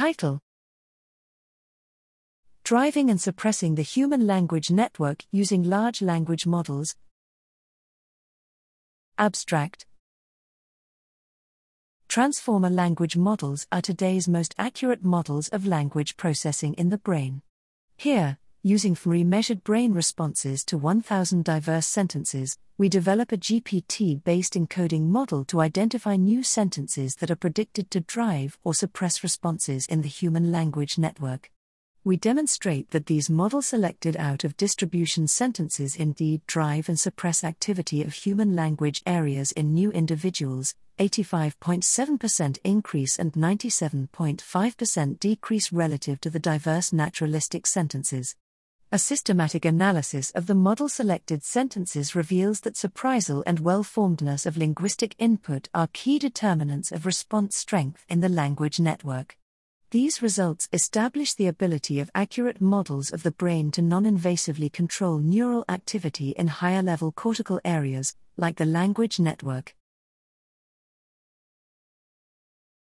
Title Driving and Suppressing the Human Language Network Using Large Language Models. Abstract Transformer language models are today's most accurate models of language processing in the brain. Here, using fMRI measured brain responses to 1,000 diverse sentences, we develop a GPT based encoding model to identify new sentences that are predicted to drive or suppress responses in the human language network. We demonstrate that these model selected out of distribution sentences indeed drive and suppress activity of human language areas in new individuals, 85.7% increase and 97.5% decrease relative to the diverse naturalistic sentences. A systematic analysis of the model selected sentences reveals that surprisal and well formedness of linguistic input are key determinants of response strength in the language network. These results establish the ability of accurate models of the brain to non invasively control neural activity in higher level cortical areas, like the language network.